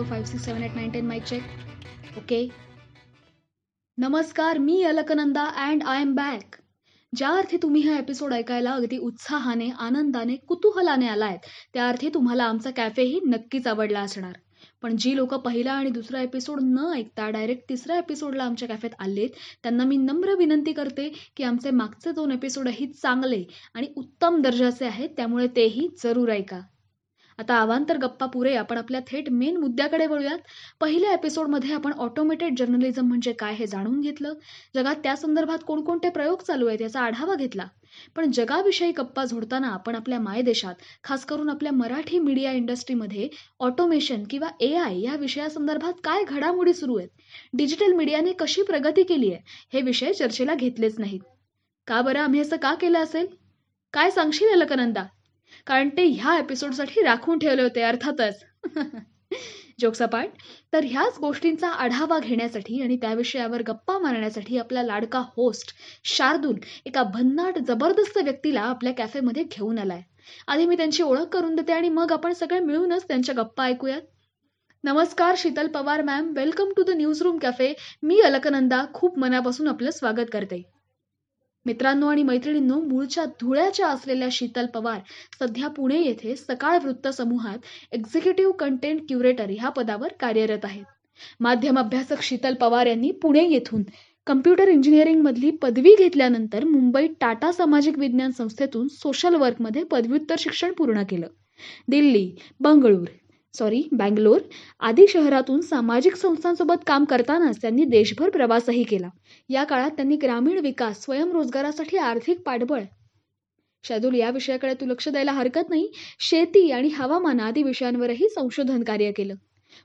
Four five six seven eight nine ten my check okay नमस्कार मी Alaknanda and I am back ज्या अर्थी तुम्ही हा एपिसोड ऐकायला अगदी उत्साहाने आनंदाने कुतूहलाने आलायत त्या अर्थी तुम्हाला आमचा कॅफेही नक्कीच आवडला असणार. पण जी लोक पहिला आणि दुसरा एपिसोड न ऐकता डायरेक्ट तिसऱ्या एपिसोडला आमच्या कॅफेत आलेत त्यांना मी नम्र विनंती करते की आमचे मागचे दोन एपिसोडही चांगले आणि उत्तम दर्जाचे आहेत त्यामुळे तेही जरूर ऐका. आता अवांतर गप्पा पुरे आपण आपल्या थेट मेन मुद्द्याकडे वळूयात. पहिल्या एपिसोडमध्ये आपण ऑटोमेटेड जर्नलिझम म्हणजे काय हे जाणून घेतलं. जगात त्या संदर्भात कोणकोणते प्रयोग चालू आहेत याचा आढावा घेतला. पण जगाविषयी गप्पा झोडताना आपण आपल्या मायदेशात खास करून आपल्या मराठी मीडिया इंडस्ट्रीमध्ये ऑटोमेशन किंवा ए आय या विषयासंदर्भात काय घडामोडी सुरू आहेत? डिजिटल मीडियाने कशी प्रगती केली आहे? हे विषय चर्चेला घेतलेच नाहीत. का बरं? आम्ही असं का केलं असेल? काय सांगशील अलकनंदा? कारण ते ह्या एपिसोडसाठी राखून ठेवले होते अर्थातच. जोक्सपाट तर ह्याच गोष्टींचा आढावा घेण्यासाठी आणि त्या विषयावर गप्पा मारण्यासाठी आपला लाडका होस्ट शार्दूल एका भन्नाट जबरदस्त व्यक्तीला आपल्या कॅफेमध्ये घेऊन आलाय. आधी मी त्यांची ओळख करून देते आणि मग आपण सगळे मिळूनच त्यांच्या गप्पा ऐकूयात. नमस्कार Sheetal Pawar ma'am welcome to the news room cafe मी अलकनंदा खूप मनापासून आपलं स्वागत करते. मित्रांनो आणि मैत्रिणींनो मूळच्या धुळ्याच्या असलेल्या शीतल पवार सध्या पुणे येथे सकाळ वृत्त समूहात एक्झिक्युटिव्ह कंटेंट क्युरेटर ह्या पदावर कार्यरत आहेत. माध्यम अभ्यासक शीतल पवार यांनी पुणे येथून कम्प्युटर इंजिनिअरिंग मधली पदवी घेतल्यानंतर मुंबईत टाटा सामाजिक विज्ञान संस्थेतून सोशल वर्कमध्ये पदव्युत्तर शिक्षण पूर्ण केलं. दिल्ली बंगळूर सॉरी बँगलोर आदी शहरातून सामाजिक संस्थांसोबत काम करतानाच त्यांनी देशभर प्रवासही केला. या काळात त्यांनी ग्रामीण विकास स्वयंरोजगारासाठी आर्थिक पाठबळ. शादूल या विषयाकडे तू लक्ष द्यायला हरकत नाही. शेती आणि हवामान आदी विषयांवरही संशोधन कार्य केलं.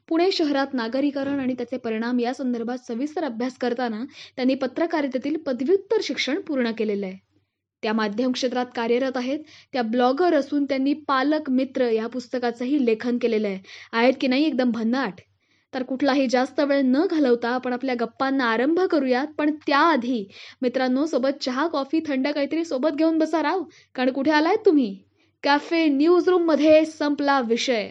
पुणे शहरात नागरीकरण आणि त्याचे परिणाम या संदर्भात सविस्तर अभ्यास करताना त्यांनी पत्रकारितेतील पदव्युत्तर शिक्षण पूर्ण केलेलं आहे. त्या माध्यम क्षेत्रात कार्यरत आहेत. त्या ब्लॉगर असून त्यांनी पालक मित्र या पुस्तकाचंही लेखन केलेलं आहे. आहेत की नाही एकदम भन्नाट? तर कुठलाही जास्त वेळ न घालवता आपण आपल्या गप्पांना आरंभ करूयात. पण त्याआधी मित्रांनो सोबत चहा कॉफी थंड काहीतरी सोबत घेऊन बसा राव. कारण कुठे आलाय तुम्ही? कॅफे न्यूज रूममध्ये संपला विषय.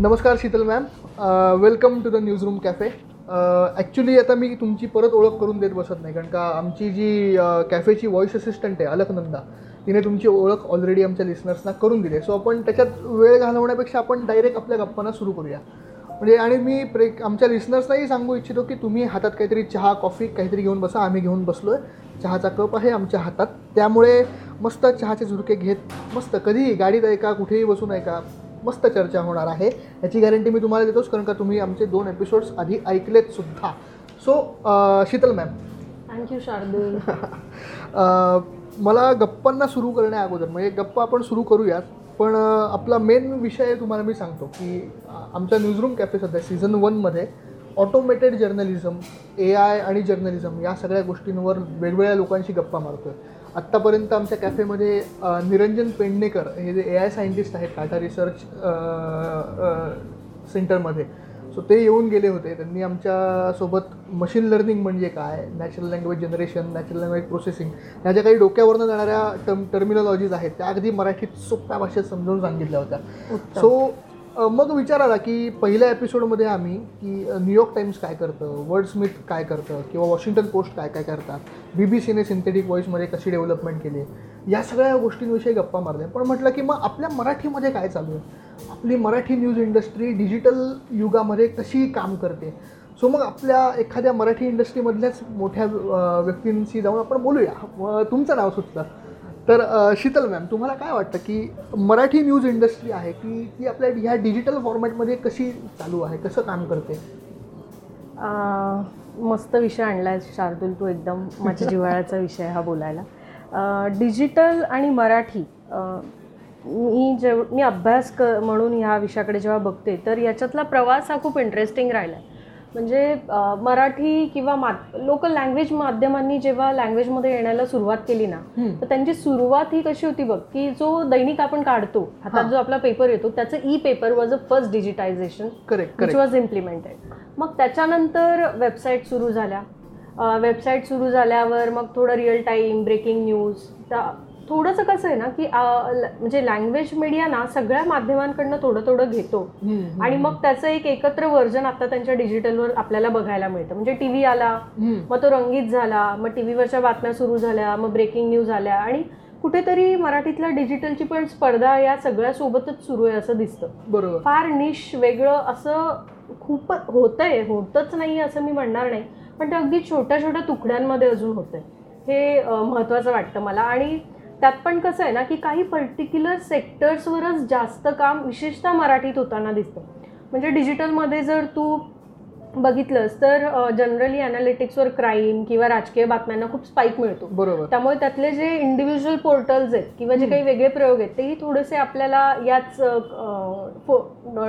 नमस्कार Sheetal ma'am. Welcome to the news room cafe actually आता मी तुमची परत ओळख करून देत बसत नाही कारण का आमची जी कॅफेची व्हॉइस असिस्टंट आहे अलकनंदा तिने तुमची ओळख ऑलरेडी आमच्या लिस्नर्सना करून दिली सो आपण त्याच्यात वेळ घालवण्यापेक्षा आपण डायरेक्ट आपल्या गप्पांना सुरू करूया. म्हणजे आणि मी प्रे आमच्या लिस्नर्सनाही सांगू इच्छितो की तुम्ही हातात काहीतरी चहा कॉफी काहीतरी घेऊन बसा आम्ही घेऊन बसलो आहे चहाचा कप आहे आमच्या हातात. त्यामुळे मस्त चहाचे झुरके घेत मस्त कधीही गाडीत ऐका कुठेही बसून ऐका मस्त चर्चा होणार आहे. याची गॅरंटी मी तुम्हाला देतोच कारण का तुम्ही आमचे दोन एपिसोड्स आधी ऐकलेत सुद्धा. So Sheetal ma'am thank you Shardul. मला गप्पांना सुरू करण्या अगोदर म्हणजे गप्पा आपण सुरू करूयात पण आपला मेन विषय तुम्हाला मी सांगतो की आमच्या न्यूजरूम कॅफे सध्या सीझन वनमध्ये ऑटोमेटेड जर्नलिझम ए आय आणि जर्नलिझम या सगळ्या गोष्टींवर वेगवेगळ्या लोकांशी गप्पा मारतो आहे आत्तापर्यंत आमच्या कॅफेमध्ये निरंजन पेडणेकर हे जे ए आय सायंटिस्ट आहेत टाटा रिसर्च सेंटरमध्ये सो ते येऊन गेले होते. त्यांनी आमच्यासोबत मशीन लर्निंग म्हणजे काय natural language generation natural language processing ह्या ज्या काही डोक्यावरनं जाणाऱ्या टर्म टर्मिनॉलॉजीज आहेत त्या अगदी मराठीत सोप्या भाषेत समजावून सांगितल्या होत्या. सो मग विचार आला की पहिल्या एपिसोडमध्ये आम्ही की न्यूयॉर्क टाइम्स काय करतं वर्ल्ड स्मिथ काय करतं किंवा वॉशिंग्टन पोस्ट काय काय करतात बी बी सीने सिंथेटिक व्हॉईसमध्ये कशी डेव्हलपमेंट केली या सगळ्या गोष्टींविषयी गप्पा मारल्या. पण म्हटलं की मग आपल्या मराठीमध्ये काय चालू आहे? आपली मराठी न्यूज इंडस्ट्री डिजिटल युगामध्ये कशी काम करते? सो मग आपल्या एखाद्या मराठी इंडस्ट्रीमधल्याच मोठ्या व्यक्तींशी जाऊन आपण बोलूया. तुमचं नाव सुचलं. तर शीतल मॅम तुम्हाला काय वाटतं की मराठी न्यूज इंडस्ट्री आहे की ती आपल्या ह्या डिजिटल फॉर्मॅटमध्ये कशी चालू आहे कसं काम करते? मस्त विषय आणला आहे शार्दूल तू एकदम माझ्या जिव्हाळ्याचा विषय हा बोलायला. डिजिटल आणि मराठी मी जेव मी अभ्यास क म्हणून ह्या विषयाकडे जेव्हा बघते तर याच्यातला प्रवास हा खूप इंटरेस्टिंग राहिला आहे म्हणजे मराठी किंवा लोकल लँग्वेज माध्यमांनी जेव्हा लँग्वेजमध्ये येण्याला सुरुवात केली ना. तर त्यांची सुरुवात ही कशी होती बघ की जो दैनिक आपण काढतो हातात हा. जो आपला पेपर येतो त्याचं e paper was a first digitisation correct which was implemented मग त्याच्यानंतर वेबसाईट सुरू झाल्या वेबसाईट सुरू झाल्यावर मग थोडं रिअल टाईम ब्रेकिंग न्यूज त्या थोडंसं कसं आहे ना की म्हणजे लँग्वेज मीडिया ना सगळ्या माध्यमांकडनं थोडं थोडं घेतो. आणि मग त्याचं एक एकत्र व्हर्जन आता त्यांच्या डिजिटलवर आपल्याला बघायला मिळतं. म्हणजे टी व्ही आला मग तो रंगीत झाला मग टी व्हीवरच्या बातम्या सुरू झाल्या मग ब्रेकिंग न्यूज आल्या. आणि कुठेतरी मराठीतल्या डिजिटलची पण स्पर्धा या सगळ्या सोबतच सुरू आहे असं दिसतं. बरोबर. फार निश वेगळं असं खूप होतंय. होतच नाही असं मी म्हणणार नाही. पण ते अगदी छोट्या छोट्या तुकड्यांमध्ये अजून होतंय. हे अं, महत्त्वाचं वाटतं मला. आणि त्यात पण कसं आहे ना की काही पर्टिक्युलर सेक्टर्सवरच जास्त काम विशेषतः मराठीत होताना दिसतं. म्हणजे डिजिटलमध्ये जर तू बघितलंस तर जनरली अनालिटिक्सवर क्राईम किंवा राजकीय बातम्यांना खूप स्पाईक मिळतो. बरोबर. त्यामुळे त्यातले जे इंडिव्हिज्युअल पोर्टल्स आहेत किंवा जे काही वेगळे प्रयोग आहेत तेही थोडेसे आपल्याला याच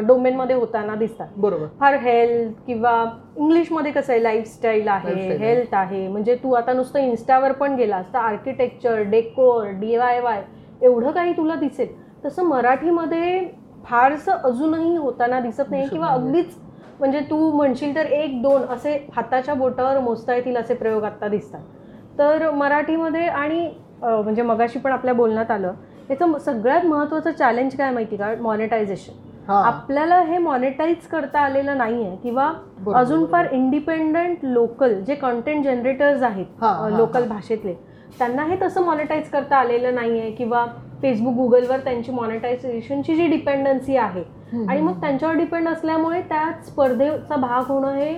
डोमेनमध्ये होताना दिसतात. बरोबर. फार हेल्थ किंवा इंग्लिशमध्ये कसं आहे लाईफस्टाईल आहे. हेल्थ आहे. म्हणजे तू आता नुसतं इन्स्टावर पण गेलास तर architecture decor D Y Y एवढं काही तुला दिसेल. तसं मराठीमध्ये फारसं अजूनही होताना दिसत नाही किंवा. अगदीच म्हणजे तू म्हणशील तर एक दोन असे हाताच्या बोटावर मोजता येतील असे प्रयोग आत्ता दिसतात तर मराठीमध्ये आणि म्हणजे मगाशी पण आपल्या बोलण्यात आलं याचं सगळ्यात महत्त्वाचं चॅलेंज काय माहिती का मॉनिटायझेशन आपल्याला हे मॉनिटाईज करता आलेलं नाहीये किंवा अजून फार. इंडिपेंडंट लोकल जे कंटेंट जनरेटर्स आहेत लोकल. भाषेतले त्यांना हे तसं मॉनिटाईज करता आलेलं नाहीये किंवा फेसबुक गुगलवर त्यांची मॉनिटायझेशनची जी डिपेंडन्सी आहे आणि मग. त्यांच्यावर डिपेंड असल्यामुळे त्या स्पर्धेचा भाग होणं हे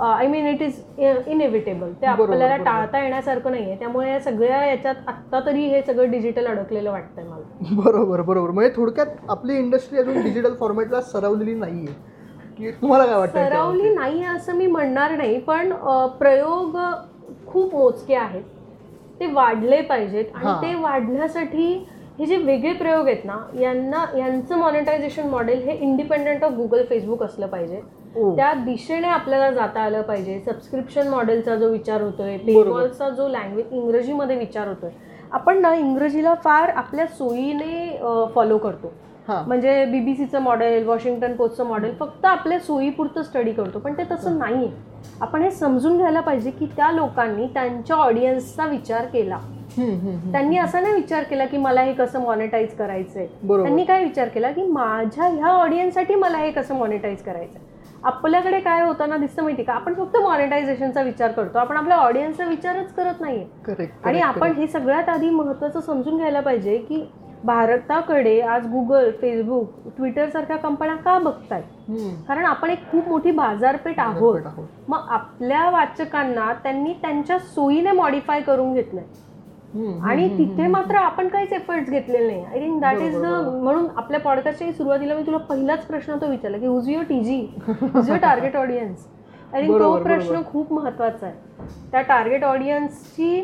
I mean it is inevitable ते आपल्याला. टाळता येण्यासारखं नाहीये. त्यामुळे या सगळ्या याच्यात आत्ता तरी हे सगळं डिजिटल अडकलेलं वाटतंय मला. बरोबर बरोबर. म्हणजे थोडक्यात आपली इंडस्ट्री अजून डिजिटल फॉर्मॅटला सरावलेली नाहीये. तुम्हाला काय वाटतं सरावली नाही असं मी म्हणणार नाही पण प्रयोग खूप मोजके आहेत. ते वाढले पाहिजेत. आणि ते वाढण्यासाठी हे जे वेगळे प्रयोग आहेत ना यांना यांचं मॉनिटायझेशन मॉडेल हे इंडिपेंडंट ऑफ गुगल फेसबुक असलं पाहिजे. ओ, त्या दिशेने आपल्याला जाता आलं पाहिजे. सबस्क्रिप्शन मॉडेलचा जो विचार होतोय. पेमॉलचा जो लँग्वेज इंग्रजीमध्ये विचार होतोय. आपण ना इंग्रजीला फार आपल्या सोयीने फॉलो करतो. हा. म्हणजे बीबीसीचं मॉडेल वॉशिंग्टन पोस्टचं मॉडेल फक्त आपल्या सोयीपुरतं स्टडी करतो. पण ते तसं नाही आपण हे समजून घ्यायला पाहिजे की त्या लोकांनी त्यांच्या ऑडियन्सचा विचार केला. त्यांनी असा नाही विचार केला की मला हे कसं मॉनिटाईज करायचंय. त्यांनी काय विचार केला की माझ्या ह्या ऑडियन्ससाठी मला हे कसं मॉनिटाईज करायचं आपल्याकडे काय होताना दिसतं माहिती का? आपण फक्त मॉनिटायझेशनचा विचार करतो. आपण आपल्या ऑडियन्सचा विचारच करत नाहीये. आणि आपण हे सगळ्यात आधी महत्त्वाचं समजून घ्यायला पाहिजे की भारताकडे आज गुगल फेसबुक ट्विटर सारख्या कंपन्या का बघतायत? कारण आपण एक खूप मोठी बाजारपेठ आहोत. मग आपल्या वाचकांना त्यांनी त्यांच्या सोयीने मॉडीफाय करून घेतलंय. आणि तिथे मात्र आपण काहीच एफर्ट्स घेतलेले नाही. I think that is the. म्हणून आपल्या पॉडकास्टच्या सुरुवातीला मी तुला पहिलाच प्रश्न तो विचारला की who's your T G who's your target audience I think तो प्रश्न. खूप महत्त्वाचा आहे. त्या टार्गेट ऑडियन्सची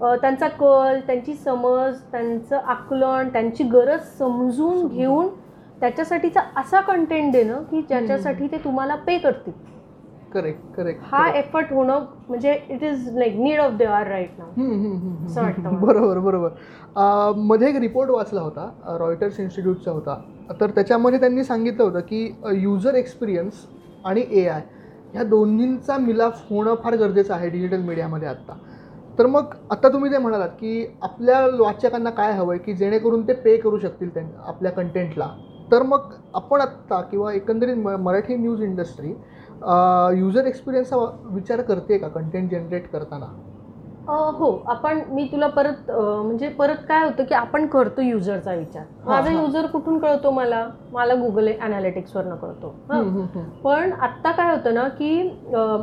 त्यांचा कल त्यांची समज त्यांचं आकलन त्यांची गरज समजून घेऊन त्याच्यासाठीचा असा कंटेंट देणं की ज्याच्यासाठी ते तुम्हाला पे करतील. करेक्ट करेक्ट हा एफर्ट होणं म्हणजे it is like need of the hour right now असं वाटतं मला. बरोबर बरोबर. मध्ये एक रिपोर्ट वाचला होता रॉयटर्स इन्स्टिट्यूटचा होता. तर त्याच्यामध्ये त्यांनी सांगितलं होतं की युजर एक्सपिरियन्स आणि ए आय ह्या दोन्हींचा मिलाफ होणं फार गरजेचं आहे डिजिटल मीडियामध्ये आत्ता. तर मग आता तुम्ही जे म्हणालात की आपल्या वाचकांना काय हवं आहे की जेणेकरून ते पे करू शकतील त्यां आपल्या कंटेंटला तर मग आपण आत्ता किंवा एकंदरीत मराठी न्यूज इंडस्ट्री युजर एक्सपिरियन्सचा विचार करते का कंटेंट जनरेट करताना हो आपण मी तुला परत म्हणजे परत काय होतं की आपण करतो युजरचा विचार माझा. युजर कुठून कळतो मला मला गुगल अनालिटिक्सवरनं कळतो. पण आत्ता काय होतं ना की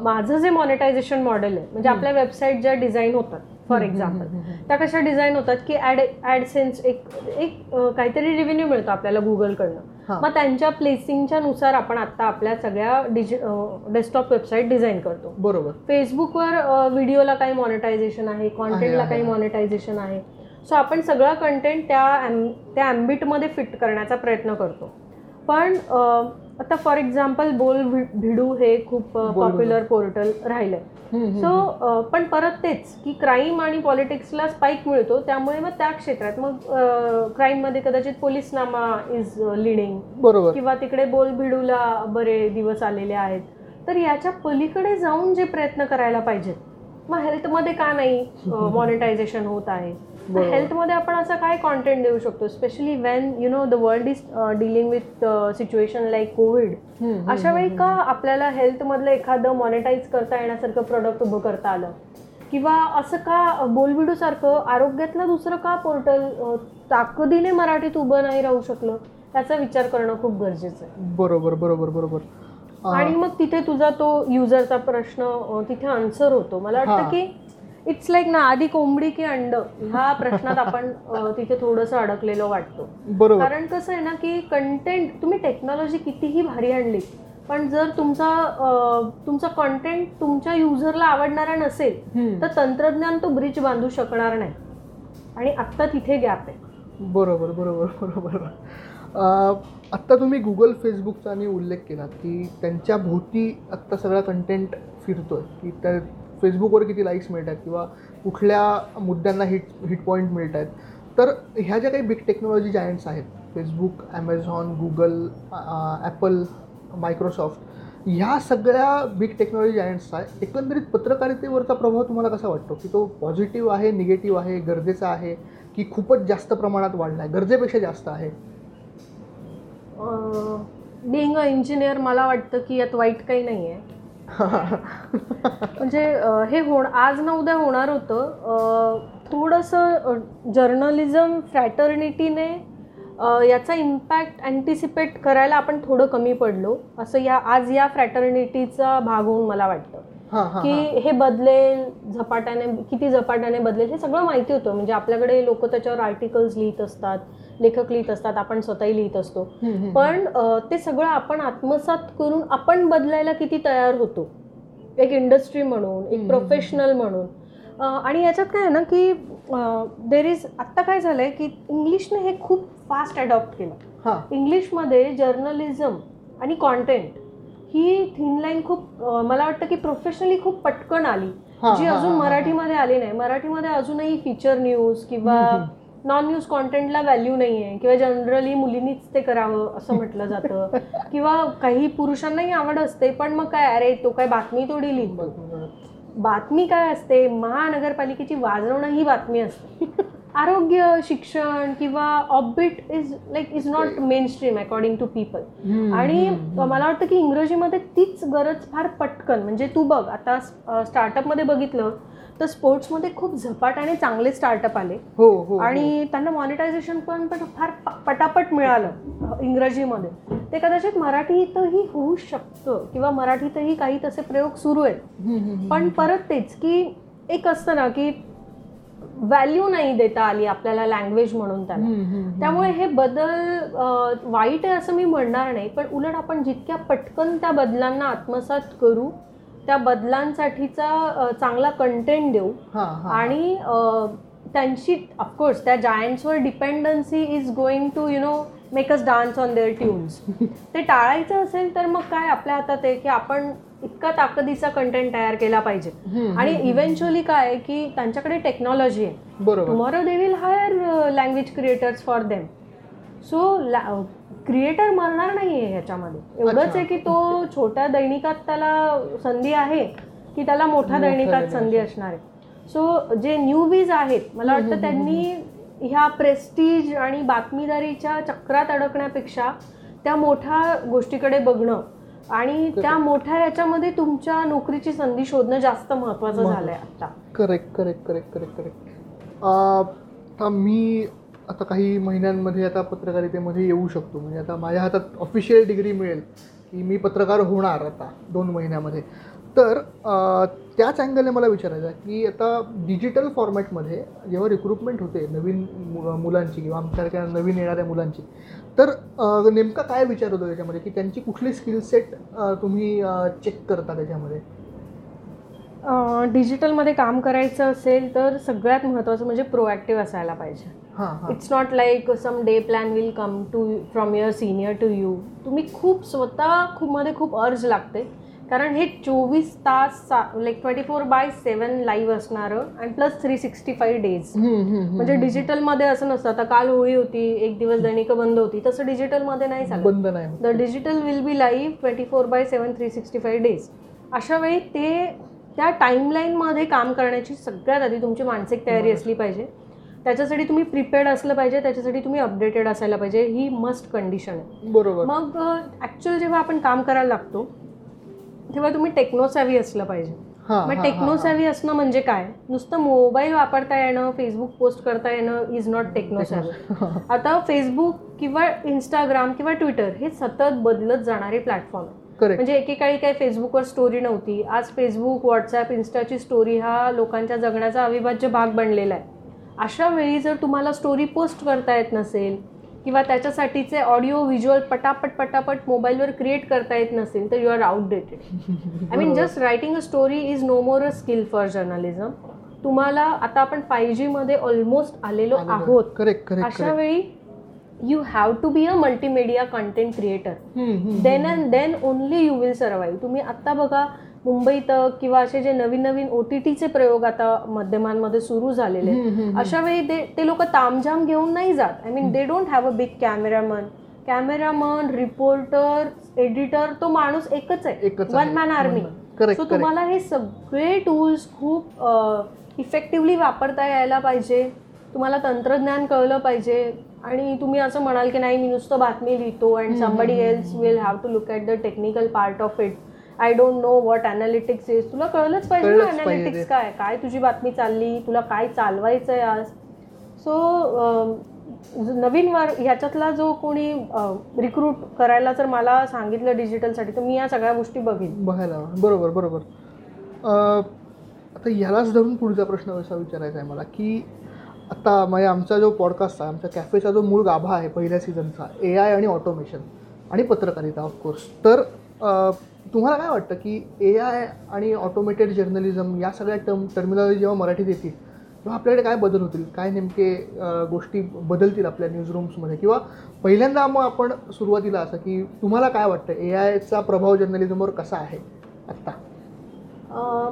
माझं जे मॉनिटायझेशन मॉडेल आहे म्हणजे. आपल्या वेबसाईट ज्या डिझाईन होतात फॉर एक्झाम्पल. त्या कशा डिझाईन होतात की ॲड ॲडसेन्स एक एक काहीतरी रेव्हेन्यू मिळतो आपल्याला गुगलकडनं. मग त्यांच्या प्लेसिंगच्या नुसार आपण आत्ता आपल्या सगळ्या डिजि डेस्कटॉप वेबसाईट डिझाईन करतो. बरोबर. फेसबुकवर व्हिडिओला काही मॉनिटायझेशन आहे कॉन्टेंटला काही. मॉनिटायझेशन आहे. सो आपण सगळं कंटेंट त्या त्या ॲम्बिटमध्ये फिट करण्याचा प्रयत्न करतो. पण आता फॉर एक्झाम्पल बोल भिडू हे खूप पॉप्युलर पोर्टल राहिलंय. सो पण परत तेच की क्राईम आणि पॉलिटिक्सला स्पाईक मिळतो त्यामुळे मग त्या क्षेत्रात मग क्राईममध्ये कदाचित पोलीस नामा इज लिडिंग बरोबर. किंवा तिकडे बोल भिडूला बरे दिवस आलेले आहेत. तर याच्या पलीकडे जाऊन जे प्रयत्न करायला पाहिजेत मग हेल्थमध्ये का नाही मॉनिटायझेशन होत आहे. हेल्थमध्ये आपण असं काय कॉन्टेंट देऊ शकतो? Specially when you know the world is dealing with situation like Covid अशा वेळी का आपल्याला हेल्थमधलं एखादं मॉनिटाईज करता येण्यासारखं प्रोडक्ट उभं करता आलं? किंवा असं का बोलबिडूसारखं आरोग्यातलं दुसरं का पोर्टल ताकदीने मराठीत उभं नाही राहू शकलं? त्याचा विचार करणं खूप गरजेचं आहे. बरोबर बरोबर बरोबर. आणि मग तिथे तुझा तो युजरचा प्रश्न तिथे आन्सर होतो. मला. वाटतं की इट्स लाईक ना आधी कोंबडी की अंड ह्या प्रश्नात आपण तिथे थोडंसं अडकलेलो वाटतो. बरोबर. कारण कसं आहे ना की कंटेंट तुम्ही टेक्नॉलॉजी कितीही भारी आणली पण जर तुमचा तुमचा कंटेंट तुमच्या युजरला आवडणारा नसेल. तर तंत्रज्ञान तो ब्रिज बांधू शकणार नाही. आणि आत्ता तिथे गॅप आहे. बरोबर बरोबर बरोबर. आत्ता तुम्ही गुगल फेसबुकचा आणि उल्लेख केलात की त्यांच्या भोवती आत्ता सगळा कंटेंट फिरतोय की त्या फेसबुकवर किती लाईक्स मिळत आहेत किंवा कुठल्या मुद्द्यांना हिट हिट पॉईंट मिळत आहेत तर ह्या ज्या काही बिग टेक्नॉलॉजी जायंट्स आहेत Facebook Amazon Google Apple Microsoft ह्या सगळ्या बिग टेक्नॉलॉजी जायंट्सचा एकंदरीत पत्रकारितेवरचा प्रभाव तुम्हाला कसा वाटतो? की तो पॉझिटिव्ह आहे निगेटिव्ह आहे गरजेचा आहे की खूपच जास्त प्रमाणात वाढला आहे गरजेपेक्षा जास्त आहे? बिंग अ इंजिनियर मला वाटतं की यात वाईट काही नाही आहे म्हणजे हे होण आज ना उद्या होणार होतं. थोडंसं जर्नलिझम फ्रॅटर्निटीने याचा इम्पॅक्ट अँटिसिपेट करायला आपण थोडं कमी पडलो. असं या आज या फ्रॅटर्निटीचा भाग होऊन मला वाटतं. की हे. बदलेल झपाट्याने किती झपाट्याने बदलेल हे सगळं माहिती होतं. म्हणजे आपल्याकडे लोक त्याच्यावर आर्टिकल्स लिहित असतात. लेखक लिहित असतात आपण स्वतःही लिहित असतो. पण ते सगळं आपण आत्मसात करून आपण बदलायला किती तयार होतो? एक इंडस्ट्री म्हणून एक. प्रोफेशनल म्हणून. आणि याच्यात काय आहे ना की देर इज आत्ता काय झालंय की इंग्लिशने हे खूप फास्ट अडॉप्ट केलं. हां. इंग्लिशमध्ये जर्नलिझम आणि कॉन्टेंट ही थिन लाईन खूप मला वाटतं की प्रोफेशनली खूप पटकन आली. जी अजून. मराठीमध्ये आली नाही. मराठीमध्ये अजूनही फीचर न्यूज किंवा नॉन न्यूज कॉन्टेंटला व्हॅल्यू नाही आहे किंवा जनरली मुलींनीच ते करावं असं म्हटलं जातं. किंवा काही पुरुषांनाही आवड असते पण मग काय अरे तो काय बातमी थोडी लिहितो बातमी काय असते? महानगरपालिकेची वाजवणं ही बातमी असते. आरोग्य शिक्षण किंवा orbit is like is not mainstream according to people आणि मला वाटतं की इंग्रजीमध्ये तीच गरज फार पटकन. म्हणजे तू बघ आता स्टार्टअपमध्ये बघितलं तर स्पोर्ट्समध्ये खूप झपाट्याने चांगले स्टार्टअप आले. हो हो आणि त्यांना मॉनिटायझेशन पण पण फार पटापट मिळालं इंग्रजीमध्ये. ते कदाचित मराठीतही होऊ शकतं किंवा मराठीतही काही तसे प्रयोग सुरू आहेत. पण परत तेच की एक असतं ना की व्हॅल्यू नाही देता आली आपल्याला लँग्वेज म्हणून त्याला. त्यामुळे हे बदल वाईट आहे असं मी म्हणणार नाही पण उलट आपण जितक्या पटकन त्या बदलांना आत्मसात करू त्या बदलांसाठीचा चांगला कंटेंट देऊ. आणि त्यांची ऑफकोर्स त्या जायंट्सवर dependency is going to you know make us dance on their tunes ते टाळायचं असेल तर मग काय आपल्या हातात आहे की आपण इतका ताकदीचा कंटेंट तयार केला पाहिजे. आणि इव्हेंच्युअली काय आहे की त्यांच्याकडे टेक्नॉलॉजी आहे. बरोबर. Tomorrow they will hire language creators for them so creator मरणार नाही आहे ह्याच्यामध्ये एवढंच. आहे की तो छोट्या दैनिकात त्याला संधी आहे की त्याला मोठ्या दैनिकात. संधी असणार आहे सो जे न्यूबीज आहेत मला वाटतं त्यांनी ह्या प्रेस्टीज आणि बातमीदारीच्या चक्रात अडकण्यापेक्षा त्या मोठ्या गोष्टीकडे बघणं आणि त्या मोठ्या याच्यामध्ये तुमच्या नोकरीची संधी शोधणं जास्त महत्वाचं. झालंय आता correct correct correct correct correct मी आता काही महिन्यांमध्ये आता पत्रकारितेमध्ये येऊ शकतो. म्हणजे आता माझ्या हातात ऑफिशियल डिग्री मिळेल की मी पत्रकार होणार आता दोन महिन्यामध्ये. तर त्याच अँगलने मला विचारायचं आहे की आता डिजिटल फॉर्मॅटमध्ये जेव्हा रिक्रुटमेंट होते नवीन मु- मुलांची किंवा आमच्यासारख्या नवीन येणाऱ्या मुलांची तर नेमका काय विचार होतो त्याच्यामध्ये की त्यांची कुठली स्किल सेट तुम्ही चेक करता त्याच्यामध्ये? डिजिटलमध्ये काम करायचं असेल तर सगळ्यात महत्त्वाचं म्हणजे प्रोॲक्टिव्ह असायला पाहिजे. It's not like some day plan will come to from your senior to you तुम्ही खूप स्वतः खूप मध्ये खूप अर्ज लागते. कारण हे चोवीस तास like twenty four by seven live असणारं आणि plus three sixty five days. म्हणजे डिजिटलमध्ये असं नसतं. आता काल होळी होती एक दिवस दैनिक बंद होती. तसं डिजिटलमध्ये नाही चालत. बंद नाही. The digital will be live twenty four by seven three sixty five days अशा वेळी ते त्या टाईमलाईनमध्ये काम करण्याची सगळ्यात आधी तुमची मानसिक तयारी. असली पाहिजे. त्याच्यासाठी तुम्ही प्रिपेअर्ड असलं पाहिजे त्याच्यासाठी तुम्ही अपडेटेड असायला पाहिजे. ही मस्ट कंडिशन आहे. बरोबर. मग ॲक्च्युअल जेव्हा आपण काम करायला लागतो तेव्हा तुम्ही टेक्नोसॅव्ही असलं पाहिजे. मग टेक्नोसॅव्ही असणं म्हणजे काय? नुसतं मोबाईल वापरता येणं फेसबुक पोस्ट करता येणं इज नॉट टेक्नोसॅव्ही आता फेसबुक किंवा इंस्टाग्राम किंवा ट्विटर हे सतत बदलत जाणारे प्लॅटफॉर्म म्हणजे एकेकाळी काय फेसबुकवर स्टोरी नव्हती. आज फेसबुक व्हॉट्सॲप इन्स्टाची स्टोरी हा लोकांच्या जगण्याचा अविभाज्य भाग बनलेला आहे. अशा वेळी जर तुम्हाला स्टोरी पोस्ट करता येत नसेल किंवा त्याच्यासाठीचे ऑडिओ व्हिज्युअल पटापट पटापट मोबाईलवर क्रिएट करता येत नसेल तर you are outdated I mean just writing a story is no more a skill for journalism तुम्हाला आता आपण फाय जीमध्ये ऑलमोस्ट आलेलो आहोत. करेक्ट करेक्ट अशा वेळी you have to be a multimedia content creator then and then only you will survive तुम्ही आत्ता बघा मुंबईत किंवा असे जे नवीन नवीन ओ टी टीचे प्रयोग आता माध्यमांमध्ये सुरू झालेले आहेत. अशा वेळी ते लोक तामझाम घेऊन नाही जात. I mean they don't have a big cameraman cameraman reporter editor तो माणूस एकच आहे. वन मॅन आर्मी सो तुम्हाला हे सगळे टूल्स खूप इफेक्टिव्हली वापरता यायला पाहिजे. तुम्हाला तंत्रज्ञान कळलं पाहिजे. आणि तुम्ही असं म्हणाल की नाही मी नुसतं बातमी लिहितो. And somebody else will have to look at the technical part of it I don't know what analytics is तुला कळलंच पाहिजे ना अनालिटिक्स. काय? काय तुझी बातमी चालली? तुला काय चालवायचं आहे आज सो नवीन वर ह्याच्यातला जो कोणी रिक्रूट करायला जर मला सांगितलं डिजिटलसाठी तर मी या सगळ्या गोष्टी बघेन. बघायला. बरोबर बरोबर. अं, आता ह्यालाच धरून पुढचा प्रश्न असा विचारायचा आहे मला की आता म्हणजे आमचा जो पॉडकास्ट आहे आमच्या कॅफेचा जो मूळ गाभा आहे पहिल्या सीझनचा ए आय आणि ऑटोमेशन आणि पत्रकारिता ऑफकोर्स तर तुम्हाला काय वाटतं की ए आय आणि ऑटोमेटेड जर्नलिझम या सगळ्या टर्म टर्मिनॉलॉजी जेव्हा मराठीत येतील तेव्हा आपल्याकडे काय बदल होतील? काय नेमके गोष्टी बदलतील आपल्या न्यूजरूम्समध्ये किंवा पहिल्यांदा मग आपण सुरुवातीला असं की तुम्हाला काय वाटतं? ए आयचा प्रभाव जर्नलिझमवर कसा आहे आत्ता?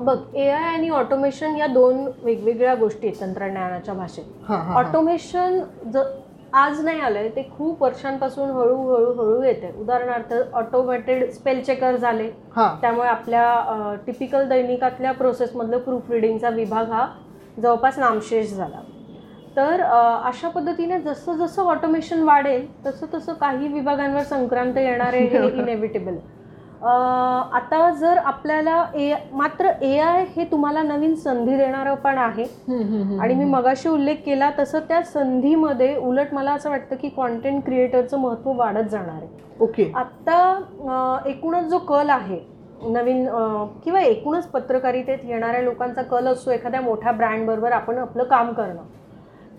बघ ए आय आणि ऑटोमेशन या दोन वेगवेगळ्या गोष्टी आहेत तंत्रज्ञानाच्या भाषेत. ऑटोमेशन ज आज नाही आलंय ते खूप वर्षांपासून हळूहळू हळू येते उदाहरणार्थ ऑटोमॅटेड स्पेल चेकर झाले. त्यामुळे आपल्या टिपिकल दैनिकातल्या प्रोसेसमधलं प्रूफ रिडिंगचा विभाग हा जवळपास नामशेष झाला. तर अशा पद्धतीने जसं जसं ऑटोमेशन वाढेल तसं तसं काही विभागांवर संक्रांत येणार आहे हे इनेव्हिटेबल आता जर आपल्याला ए मात्र ए आय हे तुम्हाला नवीन संधी देणारं पण आहे. आणि मी मगाशी उल्लेख केला तसं त्या संधीमध्ये उलट मला असं वाटतं की कॉन्टेंट क्रिएटरचं महत्त्व वाढत जाणार आहे. ओके. आत्ता एकूणच जो कल आहे नवीन किंवा एकूणच पत्रकारितेत येणाऱ्या लोकांचा कल असतो एखाद्या मोठ्या ब्रँडबरोबर आपण आपलं काम करणं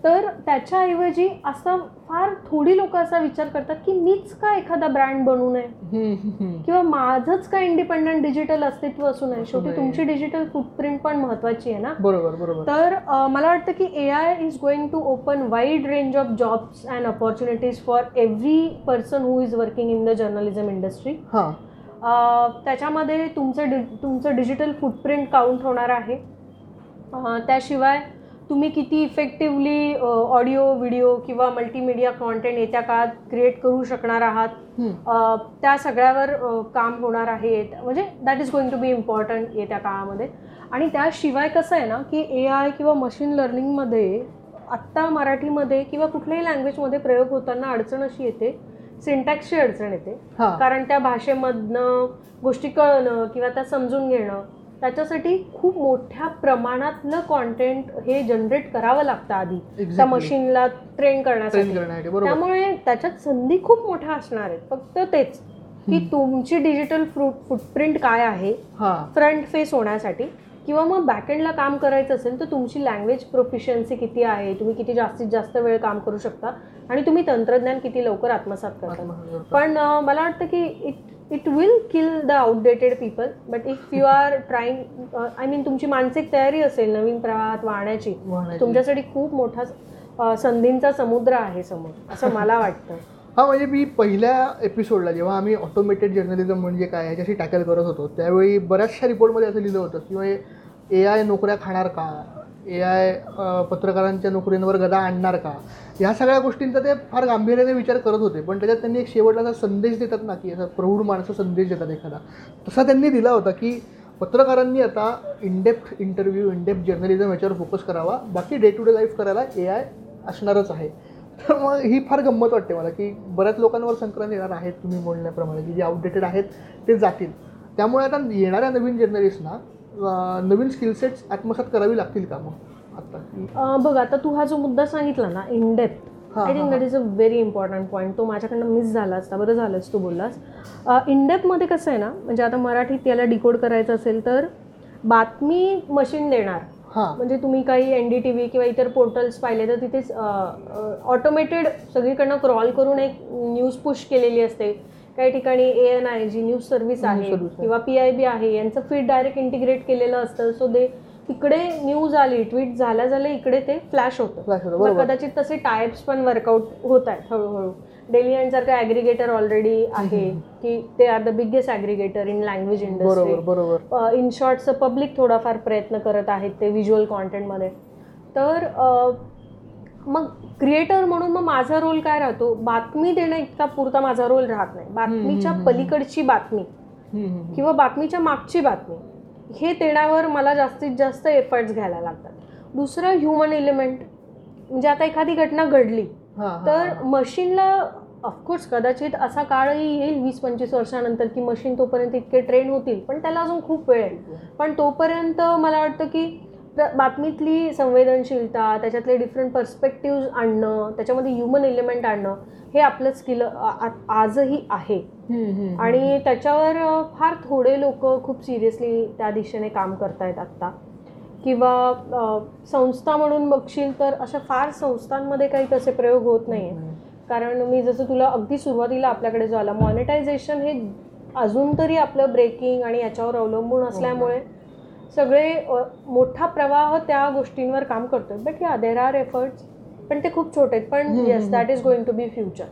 तर त्याच्याऐवजी असं फार थोडी लोक असा विचार करतात की मीच का एखादा ब्रँड बनू नये. किंवा माझंच का इंडिपेंडंट डिजिटल अस्तित्व असू नये? शेवटी. तुमची डिजिटल फुटप्रिंट पण महत्वाची आहे ना? बरोबर बरोबर. तर मला वाटतं की A I is going to open wide range of jobs and opportunities for every person who is working in the journalism industry त्याच्यामध्ये तुमचं डि तुमचं डिजिटल फुटप्रिंट काउंट होणार आहे. त्याशिवाय तुम्ही किती इफेक्टिव्हली ऑडिओ व्हिडिओ किंवा मल्टीमीडिया कॉन्टेंट येत्या काळात क्रिएट करू शकणार आहात? त्या सगळ्यावर काम होणार आहे. म्हणजे that is going to be important येत्या काळामध्ये. आणि त्याशिवाय कसं आहे ना की ए आय किंवा मशीन लर्निंगमध्ये आत्ता मराठीमध्ये किंवा कुठल्याही लँग्वेजमध्ये प्रयोग होताना अडचण अशी येते. सिंटॅक्सची अडचण येते. कारण त्या भाषेमधनं गोष्टी कळणं किंवा त्या समजून घेणं त्याच्यासाठी खूप मोठ्या प्रमाणातलं कॉन्टेंट हे जनरेट करावं लागतं आधी. त्या मशीनला ट्रेन करण्यासाठी. त्यामुळे त्याच्यात संधी खूप मोठ्या असणार आहेत. फक्त तेच की तुमची डिजिटल फ्रूट फुटप्रिंट काय आहे? हां. फ्रंट फेस होण्यासाठी. किंवा मग बॅकएंडला काम करायचं असेल तर तुमची लँग्वेज प्रोफिशियन्सी किती आहे? तुम्ही किती जास्तीत जास्त वेळ काम करू शकता? आणि तुम्ही तंत्रज्ञान किती लवकर आत्मसात करता? पण मला वाटतं की it it will kill the outdated people but if you are trying I mean तुमची मानसिक तयारी असेल नवीन प्रवाहात वाहण्याची. तुमच्यासाठी खूप मोठा संधींचा समुद्र आहे समोर असं मला वाटतं हा म्हणजे मी पहिल्या एपिसोडला जेव्हा आम्ही ऑटोमेटेड जर्नलिझम म्हणजे काय ह्याच्याशी टॅकल करत होतो त्यावेळी बऱ्याचशा रिपोर्टमध्ये असं लिहिलं होतं की ए आय नोकऱ्या खाणार का ए आय पत्रकारांच्या नोकरींवर गदा आणणार का? ह्या सगळ्या गोष्टींचा ते फार गांभीर्याने विचार करत होते पण त्याच्यात त्यांनी एक शेवटला असा संदेश देतात ना की असा प्रौढ माणसं संदेश देतात एखादा. तसा त्यांनी दिला होता की पत्रकारांनी आता in depth interview in depth journalism याच्यावर फोकस करावा बाकी डे टू डे लाईफ करायला ए आय असणारच आहे. तर मग ही फार गंमत वाटते मला की बऱ्याच लोकांवर संक्रांत येणार आहेत तुम्ही बोलण्याप्रमाणे की जे आउटडेटेड आहेत ते जातील. त्यामुळे आता येणाऱ्या नवीन जर्नलिस्टना नवीन स्किलसेट्स आत्मसात करावी लागतील का मग आता? बघ आता तू हा जो मुद्दा सांगितला ना in depth I think that is a very important point तो माझ्याकडनं मिस झाला असता बरं झालंच तू बोललास. इन डेप्थमध्ये कसं आहे ना म्हणजे आता मराठीत याला डिकोड करायचं असेल तर बातमी मशीन देणार. म्हणजे तुम्ही काही एन डी टी व्ही किंवा इतर पोर्टल्स पाहिले तर तिथे ऑटोमेटेड सगळीकडनं क्रॉल करून एक न्यूज पुश केलेली असते. काही ठिकाणी ए एन आहे जी न्यूज सर्व्हिस आहे. किंवा पी आय बी आहे यांचं फीड डायरेक्ट इंटिग्रेट केलेलं असतं. सो दे तिकडे न्यूज आली ट्विट झाल्या झाल्या इकडे ते फ्लॅश होतं. कदाचित तसे टायप्स पण वर्कआउट होत आहेत हळूहळू. डेली सारखं ॲग्रिगेटर ऑलरेडी आहे की ते are the biggest aggregator in language industry बरोबर इन शॉर्टचं पब्लिक थोडाफार प्रयत्न करत आहेत ते व्हिज्युअल कॉन्टेंटमध्ये तर मग क्रिएटर म्हणून मग माझा रोल काय राहतो बातमी देणं इतका पुरता माझा रोल राहत नाही बातमीच्या. पलीकडची बातमी. किंवा बातमीच्या मागची बातमी हे देण्यावर मला जास्तीत जास्त एफर्ट्स घ्यायला लागतात दुसरं ह्युमन एलिमेंट म्हणजे आता एखादी घटना घडली हां, हां, तर हां. मशीनला ऑफकोर्स कदाचित असा काळही येईल वीस पंचवीस वर्षानंतर की मशीन तोपर्यंत इतके ट्रेन होतील पण त्याला अजून खूप वेळ आहे पण तोपर्यंत मला वाटतं की प्र- बातमीतली संवेदनशीलता त्याच्यातले डिफरंट पर्स्पेक्टिव्ह आणणं त्याच्यामध्ये ह्युमन एलिमेंट आणणं हे आपलं स्किल आजही आहे. आणि त्याच्यावर फार थोडे लोक खूप सिरियसली त्या दिशेने काम करतायत आत्ता किंवा संस्था म्हणून बघशील तर अशा फार संस्थांमध्ये काही तसे प्रयोग होत नाही. कारण मी जसं तुला अगदी सुरुवातीला आपल्याकडे जो आला मॉनिटायझेशन हे अजून तरी आपलं ब्रेकिंग आणि याच्यावर अवलंबून असल्यामुळे सगळे मोठा प्रवाह त्या गोष्टींवर काम करतोय. बट या देर आर एफर्ट्स पण ते खूप छोटे आहेत. पण yes that is going to be future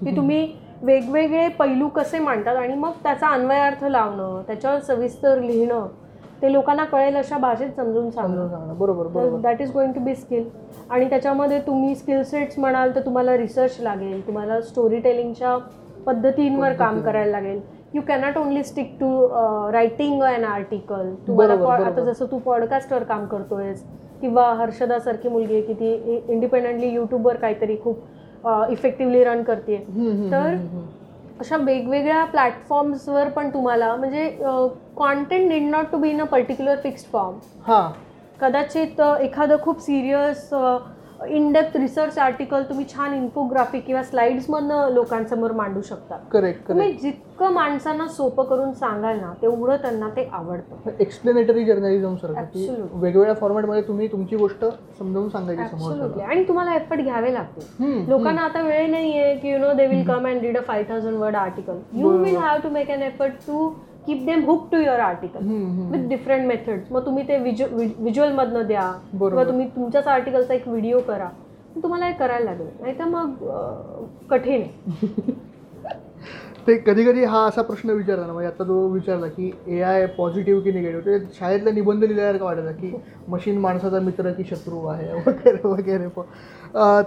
की तुम्ही वेगवेगळे पैलू कसे मांडतात आणि मग त्याचा अन्वयार्थ लावणं त्याच्यावर सविस्तर लिहिणं ते लोकांना कळेल अशा भाषेत समजून सांगणं. सांगणं. बरोबर that is going to be skill आणि त्याच्यामध्ये तुम्ही स्किल सेट्स म्हणाल तर तुम्हाला रिसर्च लागेल. तुम्हाला स्टोरी टेलिंगच्या पद्धतींवर. काम. करायला लागेल. You cannot only stick to writing an article तुम्हाला आता. जसं तू पॉडकास्टवर काम करतोयस किंवा हर्षदासारखी मुलगी आहे की ती इंडिपेंडेंटली यूट्यूबवर काहीतरी खूप इफेक्टिव्हली रन करते तर. अशा वेगवेगळ्या प्लॅटफॉर्म्सवर पण तुम्हाला म्हणजे content need not to be in a particular fixed form हां कदाचित अ, एखादं खूप सिरियस इनडेप्थ रिसर्च आर्टिकल तुम्ही छान इन्फोग्राफी किंवा स्लाइड्समधनं लोकांसमोर मांडू शकता. करेक्ट तुम्ही जितकं माणसांना सोपं करून सांगाल ना तेवढं त्यांना ते आवडतं. Explanatory journalism sir. वेगवेगळ्या फॉर्मॅटमध्ये तुम्ही तुमची गोष्ट समजावून सांगायची आणि तुम्हाला एफर्ट घ्यावे लागतील. लोकांना आता वेळ नाहीये की you know they will come and read a five thousand word article you. Will have to make an effort to keep them hook to your article with different methods मग तुम्ही ते व्हिज्युअलमधनं द्या. किंवा तुम्ही तुमच्याच आर्टिकलचा एक व्हिडिओ करा. तुम्हाला हे करायला लागेल. नाही तर मग कठीण आहे. ते कधी कधी हा असा प्रश्न विचारला ना म्हणजे आता जो विचारला की ए आय पॉझिटिव्ह की निगेटिव्ह ते शाळेतला निबंध लिहिल्यासारखं वाटायचं की मशीन माणसाचा मित्र की शत्रू आहे वगैरे वगैरे.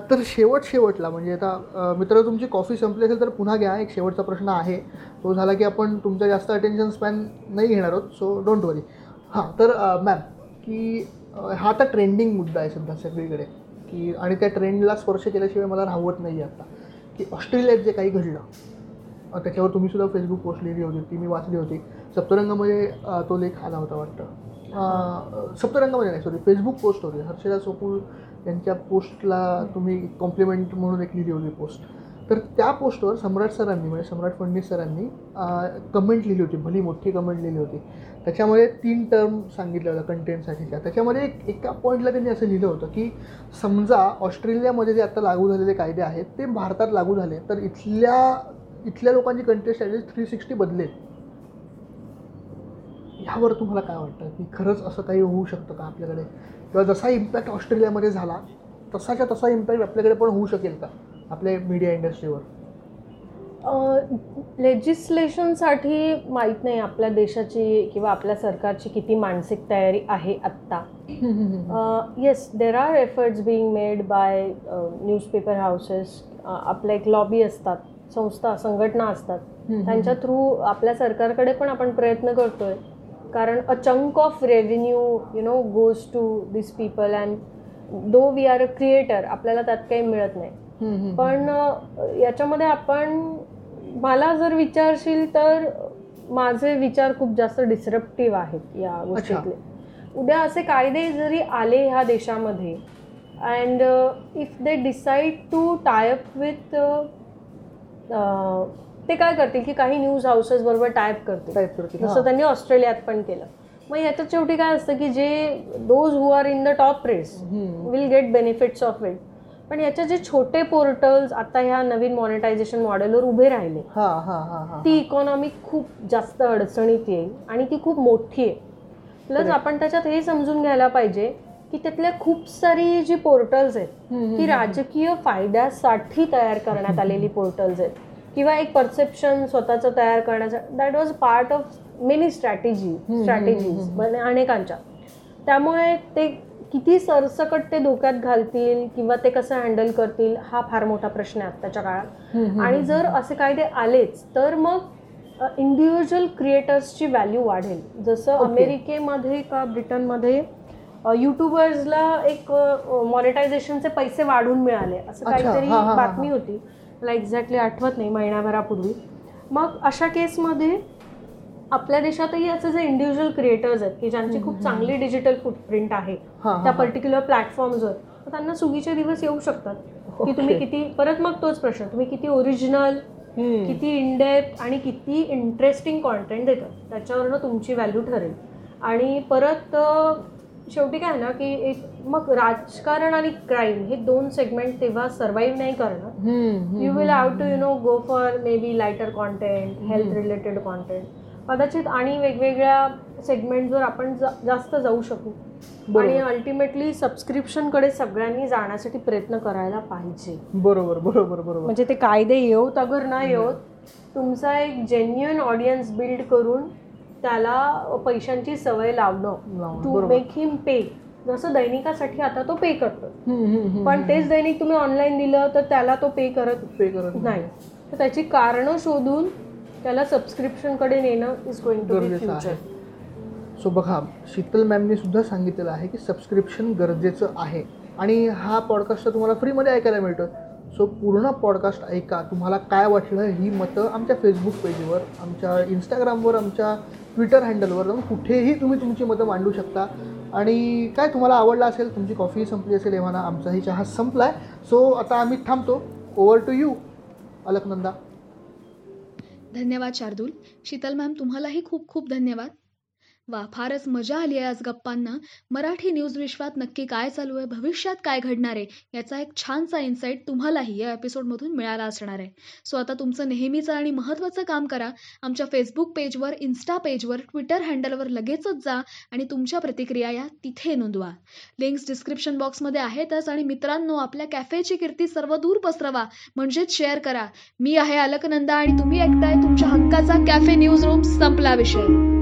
तर शेवट शेवटला म्हणजे आता मित्र तुमची कॉफी संपली असेल तर पुन्हा घ्या. एक शेवटचा प्रश्न आहे. तो झाला की आपण तुमचा जास्त अटेन्शन स्पॅन नाही घेणार आहोत सो डोंट वरी हां तर मॅम की हा आता ट्रेंडिंग मुद्दा आहे सध्या सगळीकडे की आणि त्या ट्रेंडला स्पर्श केल्याशिवाय मला राहवत नाही आहे आता. की ऑस्ट्रेलियात जे काही घडलं त्याच्यावर तुम्ही सुद्धा फेसबुक पोस्ट लिहिली होती ती मी वाचली होती. सप्तरंगामध्ये तो लेख आला होता वाटतं. सप्तरंगामध्ये नाही सॉरी फेसबुक पोस्ट होती. हर्षदा सोपूळ यांच्या पोस्टला तुम्ही कॉम्प्लिमेंट म्हणून एक लिहिली होती पोस्ट. तर त्या पोस्टवर सम्राट सरांनी म्हणजे सम्राट फडणवीस सरांनी कमेंट लिहिली होती भली मोठी कमेंट लिहिली होती. त्याच्यामध्ये तीन टर्म सांगितल्या होत्या कंटेंटसाठीच्या त्याच्यामध्ये एक एका पॉईंटला त्यांनी असं लिहिलं होतं की समजा ऑस्ट्रेलियामध्ये जे आता लागू झालेले कायदे आहेत ते भारतात लागू झाले तर इथल्या इथल्या लोकांची कंटेंट स्ट्रॅटेजी थ्री सिक्स्टी बदलेल. ह्यावर तुम्हाला काय वाटतं? की खरंच असं काही होऊ शकतं का आपल्याकडे? किंवा जसा इम्पॅक्ट ऑस्ट्रेलियामध्ये झाला तसाच्या तसा इम्पॅक्ट आपल्याकडे पण होऊ शकेल का? आपल्या मीडिया इंडस्ट्रीवर लेजिस्लेशनसाठी माहीत नाही आपल्या देशाची किंवा आपल्या सरकारची किती मानसिक तयारी आहे आत्ता. Yes there are efforts being made by newspaper houses आपल्या एक लॉबी असतात संस्था संघटना असतात. त्यांच्या थ्रू आपल्या सरकारकडे पण आपण प्रयत्न करतोय. कारण a chunk of revenue you know goes to this people and though we are a creator आपल्याला त्यात काही मिळत नाही. पण याच्यामध्ये आपण मला जर विचारशील तर माझे विचार खूप जास्त डिसरप्टिव्ह आहेत या गोष्टीतले. उद्या असे कायदे जरी आले ह्या देशामध्ये and if they decide to tie up with ते काय करतील की काही न्यूज हाऊसेस बरोबर टायप करतील. टाईप करतील जसं. त्यांनी ऑस्ट्रेलियात पण केलं. मग याच्यात शेवटी काय असतं की जे those who are in the top race. Will get benefits of it पण याचे जे छोटे पोर्टल्स आता ह्या नवीन मॉनिटायझेशन मॉडेलवर उभे राहिले. हा हा हा हा. ती इकॉनॉमी खूप जास्त अडचणीत येईल आणि ती खूप मोठी आहे. प्लस. आपण त्याच्यात हे समजून घ्यायला पाहिजे की त्यातल्या खूप सारी जी पोर्टल्स आहेत ती राजकीय फायद्यासाठी तयार करण्यात आलेली पोर्टल्स आहेत. किंवा एक परसेप्शन स्वतःचं तयार करण्यासाठी that was part of many strategy strategies अनेकांच्या. त्यामुळे ते किती सरसकट ते धोक्यात घालतील किंवा ते कसं हँडल करतील हा फार मोठा प्रश्न आहे आत्ताच्या काळात. आणि जर असे कायदे आलेच तर मग इंडिव्हिज्युअल क्रिएटर्सची व्हॅल्यू वाढेल. जसं Okay. अमेरिकेमध्ये का ब्रिटनमध्ये युट्यूबर्सला एक मॉनिटायझेशनचे पैसे वाढून मिळाले. असं काहीतरी बातमी. होती. मला एक्झॅक्टली आठवत नाही महिन्याभरापूर्वी मग अशा केसमध्ये आपल्या देशातही असे जे इंडिव्हिज्युअल क्रिएटर्स आहेत की ज्यांची खूप चांगली डिजिटल फुटप्रिंट आहे त्या. पर्टिक्युलर प्लॅटफॉर्मवर तर त्यांना सुगीचे दिवस येऊ शकतात की. तुम्ही किती परत मग तोच प्रश्न तुम्ही किती ओरिजिनल. किती इनडेप्थ आणि किती इंटरेस्टिंग कॉन्टेंट देतात त्याच्यावरनं तुमची व्हॅल्यू ठरेल आणि परत शेवटी काय ना की एक मग राजकारण आणि क्राईम हे दोन सेगमेंट तेव्हा सर्वाईव्ह नाही करणार. You will have to. You know go for maybe lighter content health related content कदाचित आणि वेगवेगळ्या सेगमेंटवर आपण जा- जास्त जाऊ शकू. आणि अल्टिमेटली सबस्क्रिप्शनकडे सगळ्यांनी जाण्यासाठी प्रयत्न करायला पाहिजे. बरोबर बरोबर बरोबर. म्हणजे ते कायदे येवत अगर नाही येवत तुमचा एक जेन्युअन ऑडियन्स बिल्ड करून त्याला पैशांची सवय लावणं. टू. मेक हिम पे जसं दैनिकासाठी आता तो पे करतो पण. तेच दैनिक तुम्ही ऑनलाईन दिलं तर त्याला तो पे करत पे करत नाही. तर त्याची कारणं शोधून त्याला सबस्क्रिप्शनकडे नेणं is going to be future so बघा शीतल मॅमनी सुद्धा सांगितलेलं आहे की सबस्क्रिप्शन गरजेचं आहे. आणि हा पॉडकास्ट तुम्हाला फ्रीमध्ये ऐकायला मिळतो सो पूर्ण पॉडकास्ट ऐका. तुम्हाला काय वाटलं ही मतं आमच्या फेसबुक पेजवर आमच्या इंस्टाग्रामवर आमच्या ट्विटर हँडलवर जाऊन कुठेही तुम्ही तुमची मतं मांडू शकता. आणि काय तुम्हाला आवडलं असेल तुमची कॉफी संपली असेल एव्हाना आमचाही चहा संपला आहे सो आता आम्ही थांबतो. Over to you Alaknanda. धन्यवाद शार्दूल. शीतल मॅम तुम्हालाही खूप खूप धन्यवाद. वा फारच मजा आली आहे आज गप्पांना. मराठी न्यूज विश्वात नक्की काय चालू आहे? भविष्यात काय घडणार आहे? याचा एक छानसा इन्साईट तुम्हालाही या एपिसोडमधून मिळाला असणार आहे. सो आता तुमचं नेहमीचं आणि महत्त्वाचं काम करा. आमच्या फेसबुक पेजवर इन्स्टा पेजवर ट्विटर हँडलवर लगेचच जा आणि तुमच्या प्रतिक्रिया या तिथे नोंदवा. लिंक्स डिस्क्रिप्शन बॉक्समध्ये आहेतच आणि मित्रांनो आपल्या कॅफेची कीर्ती सर्वदूर पसरवा. म्हणजेच शेअर करा. मी आहे अलकनंदा आणि तुम्ही ऐकताय तुमच्या हक्काचा कॅफे न्यूज रूम संपला विषय.